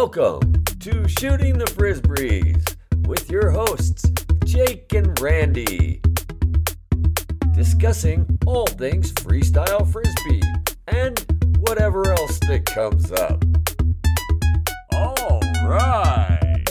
Welcome to Shooting the Frisbees with your hosts, Jake and Randy. Discussing all things freestyle frisbee and whatever else that comes up. All right.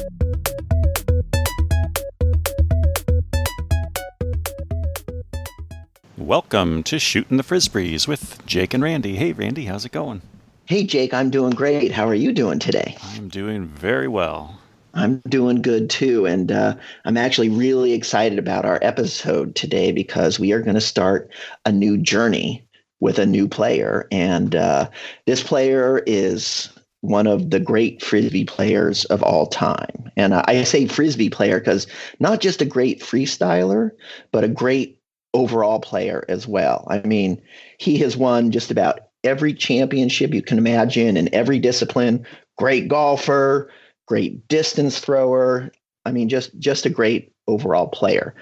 Welcome to Shooting the Frisbees with Jake and Randy. Hey, Randy, how's it going? Hey, Jake, I'm doing great. How are you doing today? I'm doing very well. I'm doing good too. And uh, I'm actually really excited about our episode today because we are going to start a new journey with a new player. And uh, this player is one of the great frisbee players of all time. And I say frisbee player because not just a great freestyler, but a great overall player as well. I mean, he has won just about every championship you can imagine in every discipline. Great golfer, great distance thrower. I mean, just just a great overall player.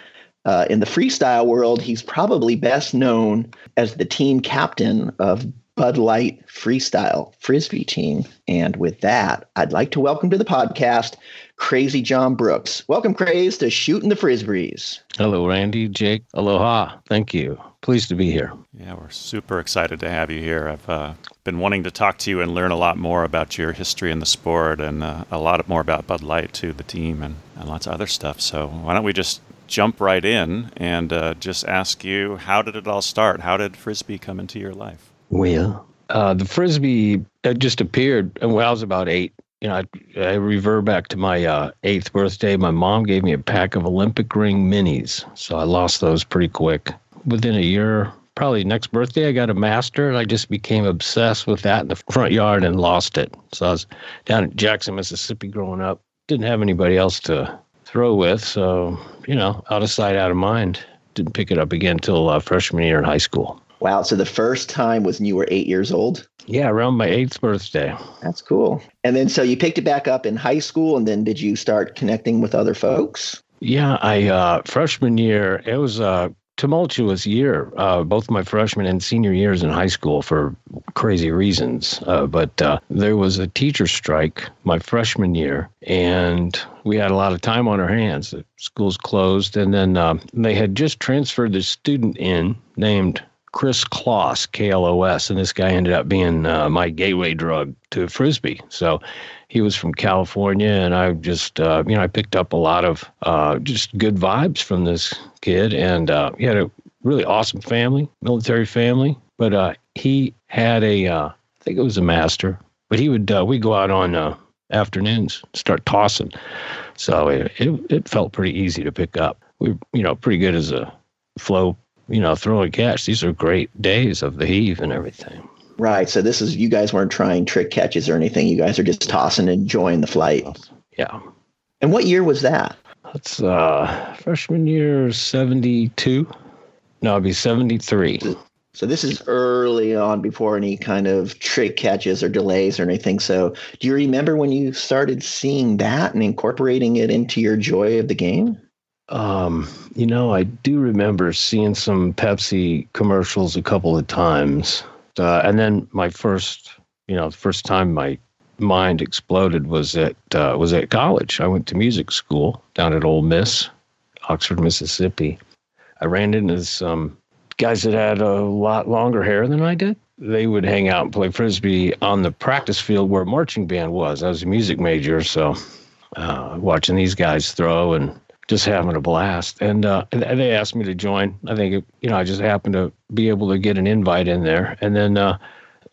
Uh, in the freestyle world, he's probably best known as the team captain of Bud Light Freestyle Frisbee Team. And with that, I'd like to welcome to the podcast Crazy John Brooks. Welcome, Craze, to Shooting the Frisbees. Hello, Randy, Jake. Aloha. Thank you. Pleased to be here. Yeah, we're super excited to have you here. I've uh, been wanting to talk to you and learn a lot more about your history in the sport and uh, a lot more about Bud Light, too, the team, and, and lots of other stuff. So why don't we just jump right in and uh, just ask you how did it all start? How did Frisbee come into your life? Well, uh, the Frisbee just appeared when I was about eight you know, I, I revert back to my uh, eighth birthday. My mom gave me a pack of Olympic ring minis, so I lost those pretty quick. Within a year, probably next birthday, I got a master, and I just became obsessed with that in the front yard and lost it. So I was down in Jackson, Mississippi, growing up. Didn't have anybody else to throw with, so you know, out of sight, out of mind. Didn't pick it up again until uh, freshman year in high school. Wow. So the first time was when you were eight years old? Yeah, around my eighth birthday. That's cool. And then so you picked it back up in high school, and then did you start connecting with other folks? Yeah, I uh, freshman year, it was a tumultuous year, uh, both my freshman and senior years in high school for crazy reasons. Uh, but uh, there was a teacher strike my freshman year, and we had a lot of time on our hands. The schools closed, and then uh, they had just transferred this student in named Chris Kloss, K L O S, and this guy ended up being uh, my gateway drug to frisbee. So he was from California, and I just uh, you know I picked up a lot of uh, just good vibes from this kid, and uh, he had a really awesome family, military family. But uh, he had a uh, I think it was a master, but he would we go out on afternoons, start tossing. So it, it it felt pretty easy to pick up. We you know pretty good as a flow you know, throwing catch. These are great days of the heave and everything. Right. So this is you guys weren't trying trick catches or anything. You guys are just tossing and enjoying the flight. Yeah. And what year was that? That's uh freshman year seventy two. No, it'd be seventy three. So this is early on before any kind of trick catches or delays or anything. So do you remember when you started seeing that and incorporating it into your joy of the game? Um, you know, I do remember seeing some Pepsi commercials a couple of times. Uh, and then my first, you know, the first time my mind exploded was at uh, was at college. I went to music school down at Ole Miss, Oxford, Mississippi. I ran into some guys that had a lot longer hair than I did. They would hang out and play frisbee on the practice field where marching band was. I was a music major, so uh, watching these guys throw and just having a blast. And, uh, they asked me to join. I think, you know, I just happened to be able to get an invite in there. And then uh,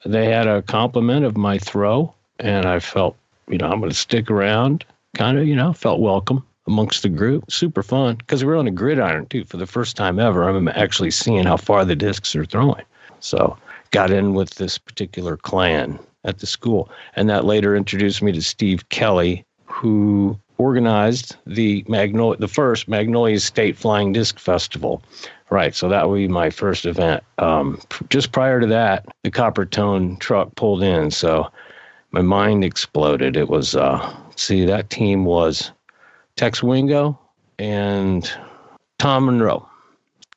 they had a compliment of my throw. And I felt, you know, I'm going to stick around, kind of, you know, felt welcome amongst the group. Super fun because we were on a gridiron too. For the first time ever, I'm actually seeing how far the discs are throwing. So got in with this particular clan at the school. And that later introduced me to Steve Kelly, who organized the Magnolia, the first Magnolia State Flying Disc Festival. Right, so that would be my first event. Um, just prior to that, the Coppertone truck pulled in, so my mind exploded. It was, uh, see, that team was Tex Wingo and Tom Monroe.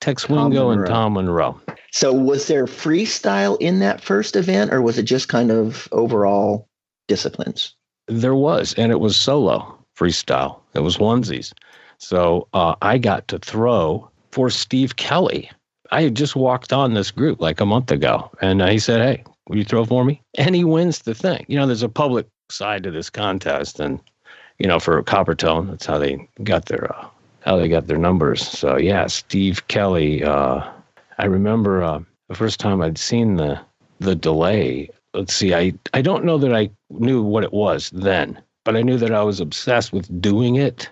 Tex Wingo and Tom Monroe. So, was there freestyle in that first event, or was it just kind of overall disciplines? There was, and it was solo freestyle. It was onesies. So uh, I got to throw for Steve Kelly. I had just walked on this group like a month ago, and uh, he said, "Hey, will you throw for me?" And he wins the thing. You know, there's a public side to this contest, and you know, for Coppertone, that's how they got their uh, how they got their numbers. So yeah, Steve Kelly. Uh, I remember uh, the first time I'd seen the the delay. Let's see, I I don't know that I knew what it was then, but I knew that I was obsessed with doing it.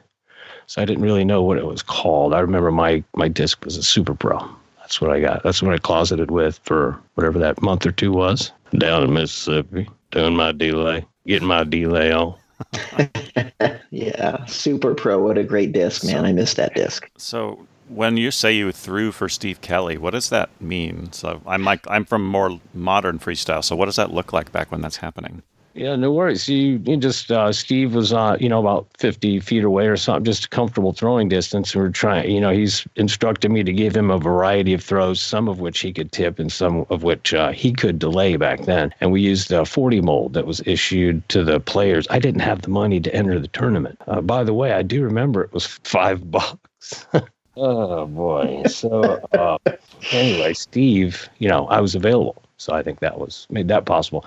So I didn't really know what it was called. I remember my my disc was a Super Pro. That's what I got. That's what I closeted with for whatever that month or two was down in Mississippi, doing my delay, getting my delay on. yeah, Super Pro. What a great disc, man. So, I missed that disc. So when you say you threw for Steve Kelly, what does that mean? So I'm like I'm from more modern freestyle. So what does that look like back when that's happening? Yeah, no worries. You, you just uh, Steve was uh, you know about fifty feet away or something, just a comfortable throwing distance. And we're trying, you know, he's instructed me to give him a variety of throws, some of which he could tip and some of which uh, he could delay back then. And we used a forty mold that was issued to the players. I didn't have the money to enter the tournament. Uh, by the way, I do remember it was five bucks. oh boy. So uh, anyway, Steve, you know, I was available, so I think that was made that possible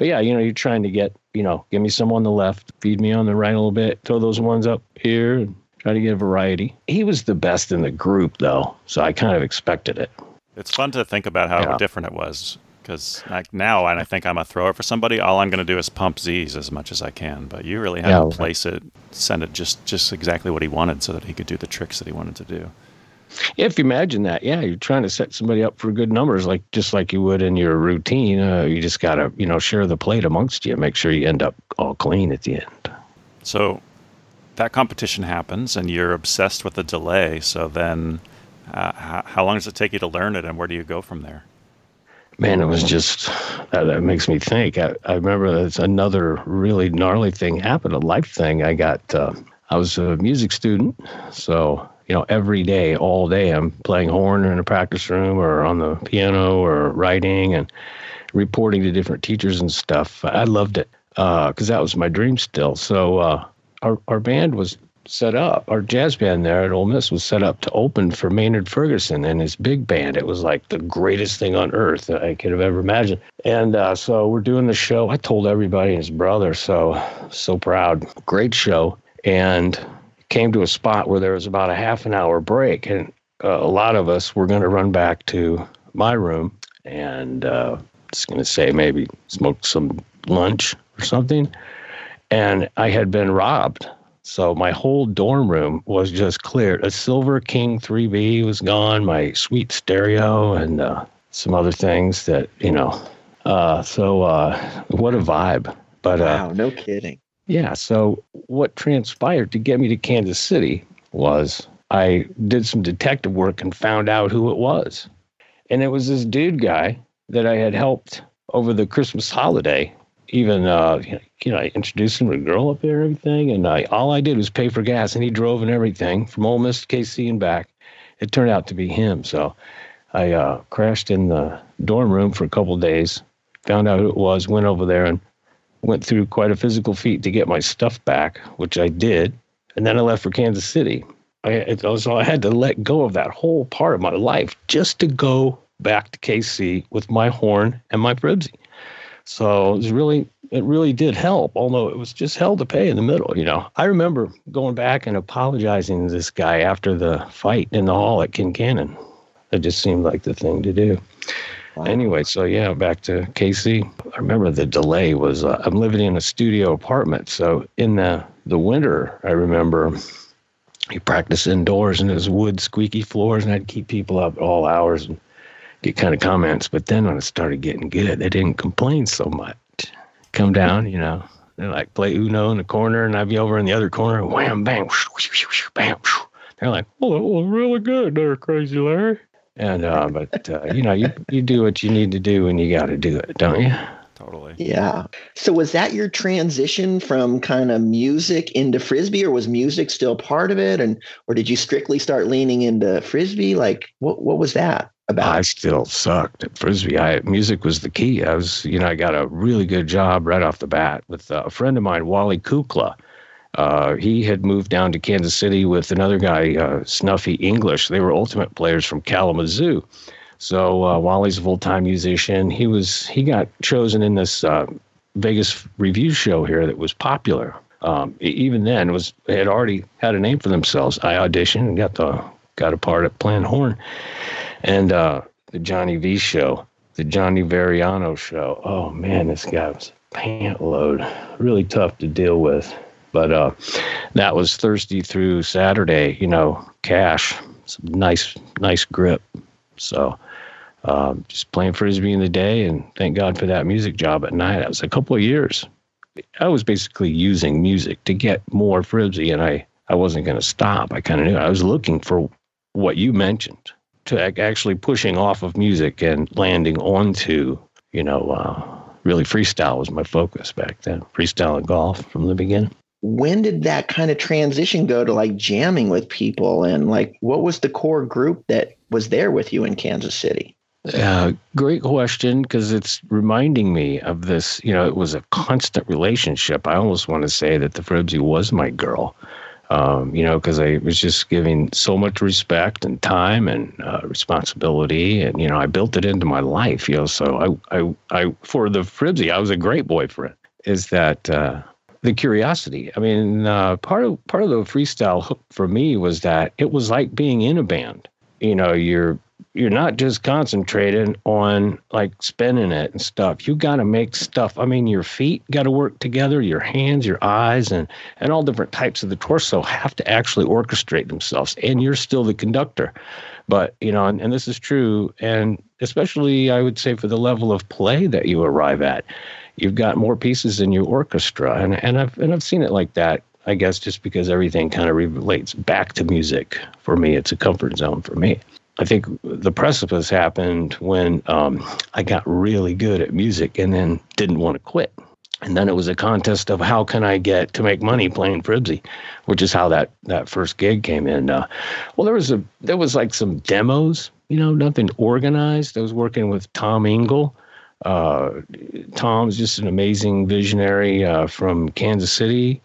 but yeah, you know, you're trying to get, you know, give me some on the left, feed me on the right a little bit, throw those ones up here, and try to get a variety. He was the best in the group, though, so I kind of expected it. It's fun to think about how yeah. different it was because like now, and I think I'm a thrower for somebody. All I'm going to do is pump Z's as much as I can. But you really had yeah, to place it, send it just just exactly what he wanted, so that he could do the tricks that he wanted to do. If you imagine that, yeah, you're trying to set somebody up for good numbers, like just like you would in your routine. Uh, you just gotta, you know, share the plate amongst you, make sure you end up all clean at the end. So that competition happens, and you're obsessed with the delay. So then, uh, how, how long does it take you to learn it, and where do you go from there? Man, it was just that, that makes me think. I, I remember that's another really gnarly thing happened, a life thing. I got, uh, I was a music student, so you know, every day, all day, I'm playing horn in a practice room or on the piano or writing and reporting to different teachers and stuff. I loved it because uh, that was my dream still. So uh, our our band was set up. Our jazz band there at Ole Miss was set up to open for Maynard Ferguson and his big band. It was like the greatest thing on earth that I could have ever imagined. And uh, so we're doing the show. I told everybody and his brother. So so proud. Great show. And came to a spot where there was about a half an hour break, and uh, a lot of us were going to run back to my room and uh, just going to say maybe smoke some lunch or something. And I had been robbed. So my whole dorm room was just cleared. A Silver King 3B was gone, my sweet stereo, and uh, some other things that, you know. Uh, so uh, what a vibe. But uh, wow, no kidding. Yeah. So what transpired to get me to Kansas City was I did some detective work and found out who it was. And it was this dude guy that I had helped over the Christmas holiday. Even, uh, you know, I introduced him to a girl up there and everything. And I, all I did was pay for gas and he drove and everything from Ole Miss to KC and back. It turned out to be him. So I uh, crashed in the dorm room for a couple days, found out who it was, went over there and went through quite a physical feat to get my stuff back, which I did. And then I left for Kansas City. I, so I had to let go of that whole part of my life just to go back to KC with my horn and my Fribsy. So it was really, it really did help, although it was just hell to pay in the middle, you know. I remember going back and apologizing to this guy after the fight in the hall at Kincannon. It just seemed like the thing to do. Anyway, so yeah, back to KC. I remember the delay was uh, I'm living in a studio apartment, so in the the winter, I remember you practice indoors and it was wood squeaky floors, and I'd keep people up all hours and get kind of comments. But then when it started getting good, they didn't complain so much. Come down, you know, They're like play Uno in the corner, and I'd be over in the other corner, wham, bang, bam. They're like, well, that was really good, there, Crazy Larry." And uh, but uh, you know, you you do what you need to do, and you got to do it, don't you? Totally. Yeah. So was that your transition from kind of music into frisbee, or was music still part of it, and or did you strictly start leaning into frisbee? Like, what what was that? about? I still sucked at frisbee. I music was the key. I was, you know, I got a really good job right off the bat with uh, a friend of mine, Wally Kukla. Uh, he had moved down to Kansas City with another guy, uh, Snuffy English. They were ultimate players from Kalamazoo. So uh, Wally's a full-time musician. He was he got chosen in this uh, Vegas revue show here that was popular. Um, even then, was had already had a name for themselves. I auditioned and got the got a part at Plan horn, and uh, the Johnny V show, the Johnny Variano show. Oh man, this guy was pant load, really tough to deal with. But uh, that was Thursday through Saturday. You know, cash, nice nice grip. So um, just playing frisbee in the day, and thank God for that music job at night. That was a couple of years. I was basically using music to get more frisbee, and I I wasn't going to stop. I kind of knew I was looking for what you mentioned to actually pushing off of music and landing onto you know uh, really freestyle was my focus back then. Freestyle and golf from the beginning when did that kind of transition go to like jamming with people and like what was the core group that was there with you in Kansas City? Uh, great question because it's reminding me of this. You know, it was a constant relationship. I almost want to say that the Fribsy was my girl. Um, you know, because I was just giving so much respect and time and uh, responsibility, and you know, I built it into my life. You know, so I, I, I for the Fribsy, I was a great boyfriend. Is that uh, the curiosity? I mean, uh, part of part of the freestyle hook for me was that it was like being in a band. You know, you're you're not just concentrated on like spinning it and stuff. You got to make stuff. I mean, your feet got to work together, your hands, your eyes, and and all different types of the torso have to actually orchestrate themselves. And you're still the conductor. But you know, and, and this is true, and especially I would say for the level of play that you arrive at, you've got more pieces in your orchestra, and and I've and I've seen it like that. I guess just because everything kind of relates back to music for me, it's a comfort zone for me. I think the precipice happened when um, I got really good at music and then didn't want to quit. And then it was a contest of how can I get to make money playing Fribsy, which is how that, that first gig came in. Uh, well, there was a there was like some demos, you know, nothing organized. I was working with Tom Ingle. Uh, Tom's just an amazing visionary uh, from Kansas City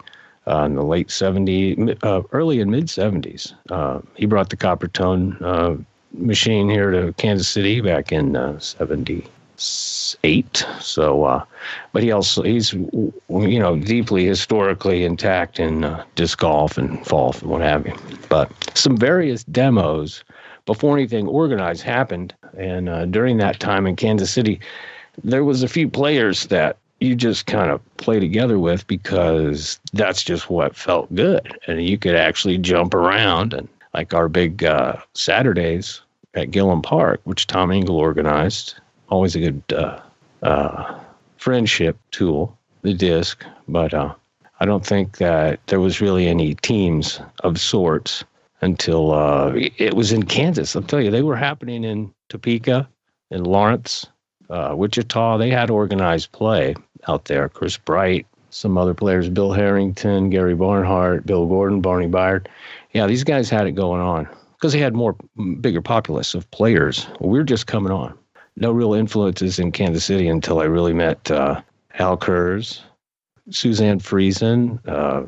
uh, in the late 70s, uh, early and mid 70s. Uh, he brought the Coppertone uh, machine here to Kansas City back in uh, 78. So, but he also, he's, you know, deeply historically intact in disc golf and golf and what have you. But some various demos before anything organized happened. And during that time in Kansas City, there was a few players that you just kind of play together with because that's just what felt good. And you could actually jump around and like our big uh, Saturdays at Gillham Park, which Tom Ingle organized. Always a good uh, uh, friendship tool, the disc. But uh, I don't think that there was really any teams of sorts until uh, it was in Kansas. I'll tell you, they were happening in Topeka, in Lawrence, uh, Wichita. They had organized play out there. Chris Bright, some other players, Bill Harrington, Gary Barnhart, Bill Gordon, Barney Byard. Yeah, these guys had it going on because they had more bigger populace of players. We are just coming on. No real influences in Kansas City until I really met uh, Al Kurz, Suzanne Friesen. Uh,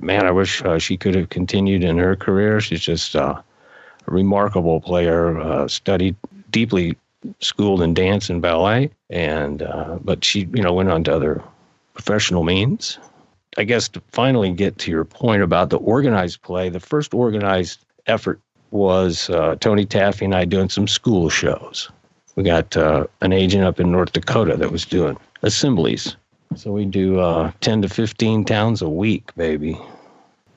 man, I wish uh, she could have continued in her career. She's just uh, a remarkable player. Uh, studied deeply, schooled in dance and ballet, and uh, but she, you know, went on to other professional means. I guess to finally get to your point about the organized play, the first organized effort was uh, Tony Taffy and I doing some school shows. We got uh, an agent up in North Dakota that was doing assemblies. So we do uh, 10 to 15 towns a week, baby.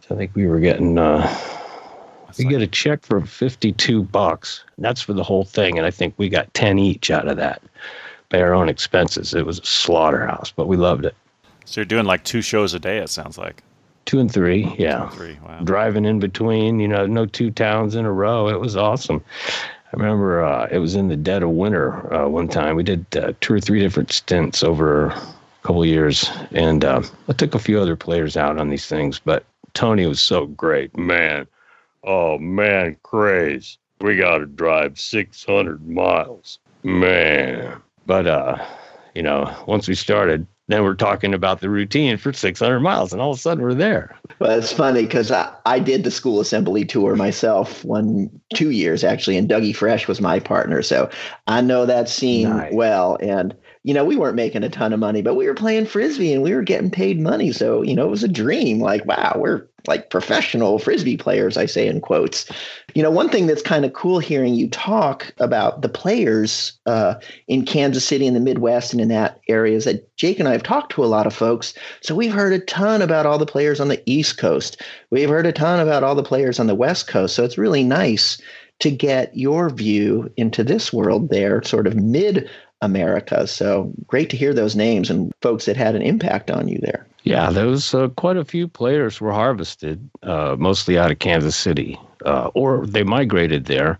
So I think we were getting, we get a check for 52 bucks. That's for the whole thing. And I think we got 10 each out of that by our own expenses. It was a slaughterhouse, but we loved it. So you're doing like two shows a day, it sounds like. Two and three, yeah. And three, wow. Driving in between, you know, no two towns in a row. It was awesome. I remember uh, it was in the dead of winter uh, one time. We did uh, two or three different stints over a couple years, and uh, I took a few other players out on these things. But Tony was so great, man. Oh man, craze! we got to drive 600 miles. Man. But, uh, you know, once we started, then we're talking about the routine for 600 miles, and all of a sudden we're there. Well, it's funny because I, I did the school assembly tour myself one, two years actually, and Dougie Fresh was my partner. So I know that scene nice. well. And you know, we weren't making a ton of money, but we were playing frisbee and we were getting paid money. So, you know, it was a dream. Like, wow, we're like professional frisbee players, I say in quotes. You know, one thing that's kind of cool hearing you talk about the players uh, in Kansas City and the Midwest and in that area is that Jake and I have talked to a lot of folks. So we've heard a ton about all the players on the East Coast. We've heard a ton about all the players on the West Coast. So it's really nice to get your view into this world there, sort of mid America. So great to hear those names and folks that had an impact on you there. Yeah, those uh, quite a few players were harvested, uh, mostly out of Kansas City, uh, or they migrated there.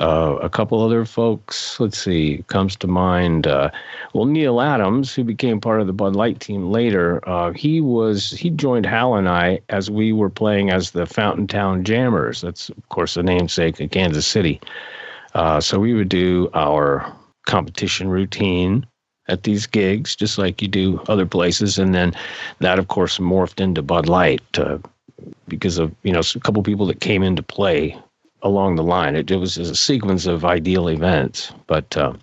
Uh, a couple other folks, let's see, comes to mind. Uh, well, Neil Adams, who became part of the Bud Light team later, uh, he was he joined Hal and I as we were playing as the Fountain Town Jammers. That's of course the namesake of Kansas City. so we would do our competition routine at these gigs, just like you do other places. And then that, of course, morphed into Bud Light uh, because of you know a couple people that came into play along the line. It, it was a sequence of ideal events. But uh,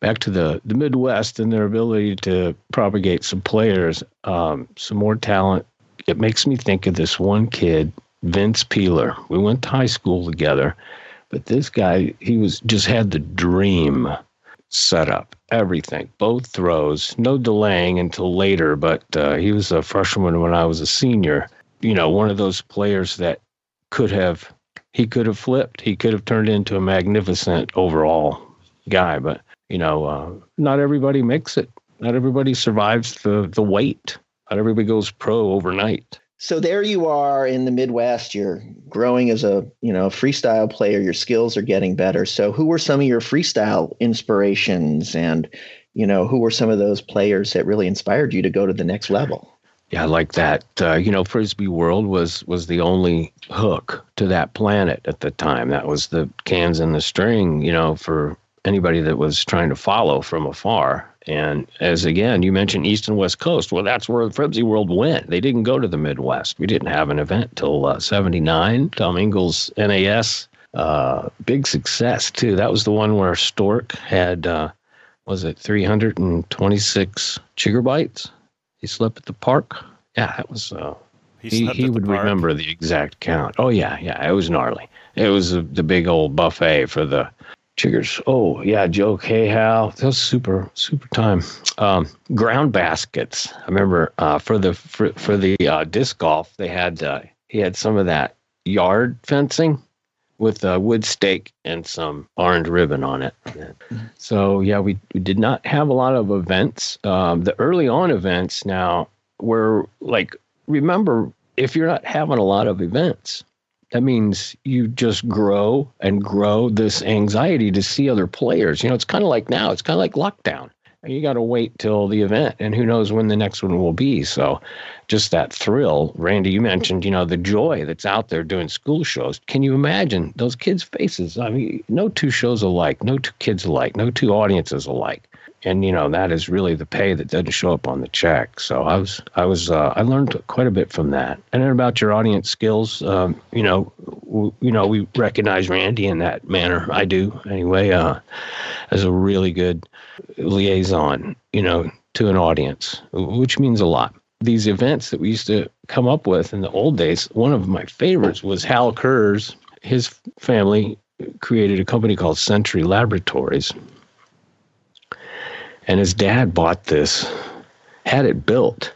back to the the Midwest and their ability to propagate some players, um, some more talent. It makes me think of this one kid, Vince Peeler. We went to high school together, but this guy, he was just had the dream setup, everything, both throws, no delaying until later. But uh, he was a freshman when I was a senior. You know, one of those players that could have, he could have flipped. He could have turned into a magnificent overall guy. But, you know, uh, not everybody makes it. Not everybody survives the, the wait. Not everybody goes pro overnight so there you are in the midwest you're growing as a you know freestyle player your skills are getting better so who were some of your freestyle inspirations and you know who were some of those players that really inspired you to go to the next level yeah, like that. Uh, you know, Frisbee World was was the only hook to that planet at the time. That was the cans and the string. You know, for anybody that was trying to follow from afar. And as again, you mentioned East and West Coast. Well, that's where the Frisbee World went. They didn't go to the Midwest. We didn't have an event till uh, 79. Tom Ingles NAS, uh, big success too. That was the one where Stork had, uh, was it 326 chigger bites? He slept at the park. Yeah, that was, uh, he, he, he would remember the exact count. Oh, yeah, yeah, it was gnarly. It was the big old buffet for the Chiggers. Oh yeah, Joe Cahill. That was super super time. Um, ground baskets. I remember uh, for the for, for the uh, disc golf they had uh, he had some of that yard fencing with a wood stake and some orange ribbon on it. So yeah, we, we did not have a lot of events. Um, the early on events now were like remember if you're not having a lot of events that means you just grow and grow this anxiety to see other players. You know, it's kind of like now, it's kind of like lockdown. You got to wait till the event, and who knows when the next one will be. So, just that thrill, Randy, you mentioned, you know, the joy that's out there doing school shows. Can you imagine those kids' faces? I mean, no two shows alike, no two kids alike, no two audiences alike and you know that is really the pay that doesn't show up on the check. So I was I was uh, I learned quite a bit from that. And then about your audience skills, um, you know, w- you know we recognize Randy in that manner. I do anyway, uh, as a really good liaison, you know, to an audience, which means a lot. These events that we used to come up with in the old days, one of my favorites was Hal Kerrs. His family created a company called Century Laboratories and his dad bought this, had it built.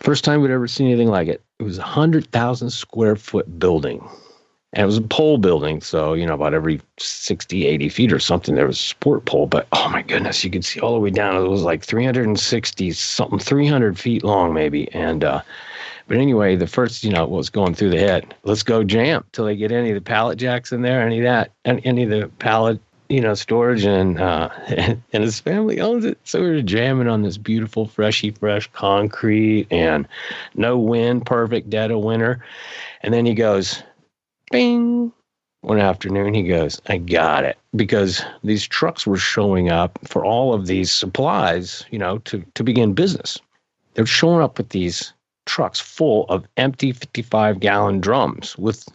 First time we'd ever seen anything like it. It was a hundred thousand square foot building. And it was a pole building, so you know, about every 60, 80 feet or something, there was a support pole. But oh my goodness, you could see all the way down. It was like 360 something, 300 feet long, maybe. And uh, but anyway, the first, you know, was going through the head, let's go jam till they get any of the pallet jacks in there, any of that, any, any of the pallet you know, storage and, uh, and, his family owns it. So we were jamming on this beautiful, freshy, fresh concrete and no wind, perfect dead of winter. And then he goes, bing, one afternoon he goes, I got it. Because these trucks were showing up for all of these supplies, you know, to, to begin business. They're showing up with these trucks full of empty 55 gallon drums with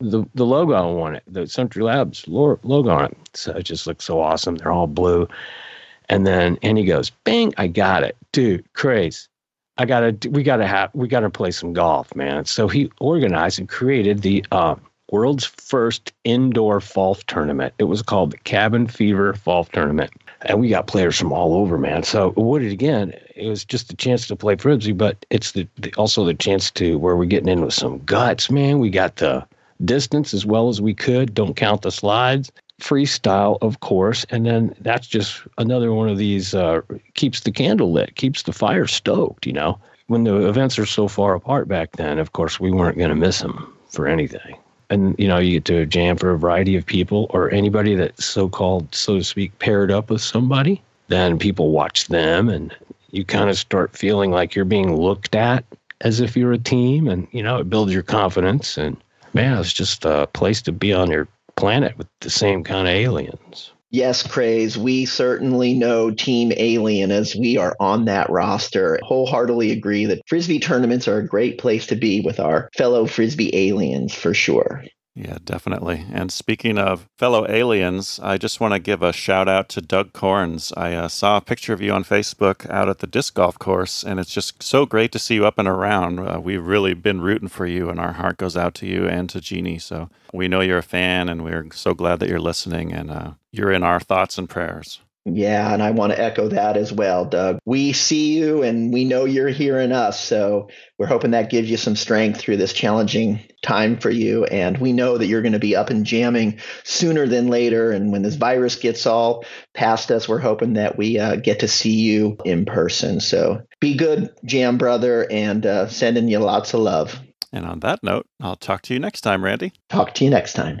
the, the logo on it, the Century Labs logo on it. So it just looks so awesome. They're all blue. And then, and he goes, bang, I got it. Dude, crazy. I gotta, we gotta have, we gotta play some golf, man. So he organized and created the uh, world's first indoor golf tournament. It was called the Cabin Fever Golf Tournament. And we got players from all over, man. So what it again, it was just a chance to play frisbee, but it's the, the also the chance to where we're getting in with some guts, man. We got the distance as well as we could. Don't count the slides. Freestyle, of course, and then that's just another one of these uh, keeps the candle lit, keeps the fire stoked. You know, when the events are so far apart back then, of course, we weren't going to miss them for anything and you know you get to jam for a variety of people or anybody that's so-called so to speak paired up with somebody then people watch them and you kind of start feeling like you're being looked at as if you're a team and you know it builds your confidence and man it's just a place to be on your planet with the same kind of aliens Yes, Craze. We certainly know Team Alien as we are on that roster. Wholeheartedly agree that Frisbee tournaments are a great place to be with our fellow Frisbee aliens for sure. Yeah, definitely. And speaking of fellow aliens, I just want to give a shout out to Doug Korns. I uh, saw a picture of you on Facebook out at the disc golf course, and it's just so great to see you up and around. Uh, we've really been rooting for you, and our heart goes out to you and to Jeannie. So we know you're a fan, and we're so glad that you're listening, and uh, you're in our thoughts and prayers. Yeah, and I want to echo that as well, Doug. We see you and we know you're hearing us. So we're hoping that gives you some strength through this challenging time for you. And we know that you're going to be up and jamming sooner than later. And when this virus gets all past us, we're hoping that we uh, get to see you in person. So be good, Jam Brother, and uh, sending you lots of love. And on that note, I'll talk to you next time, Randy. Talk to you next time.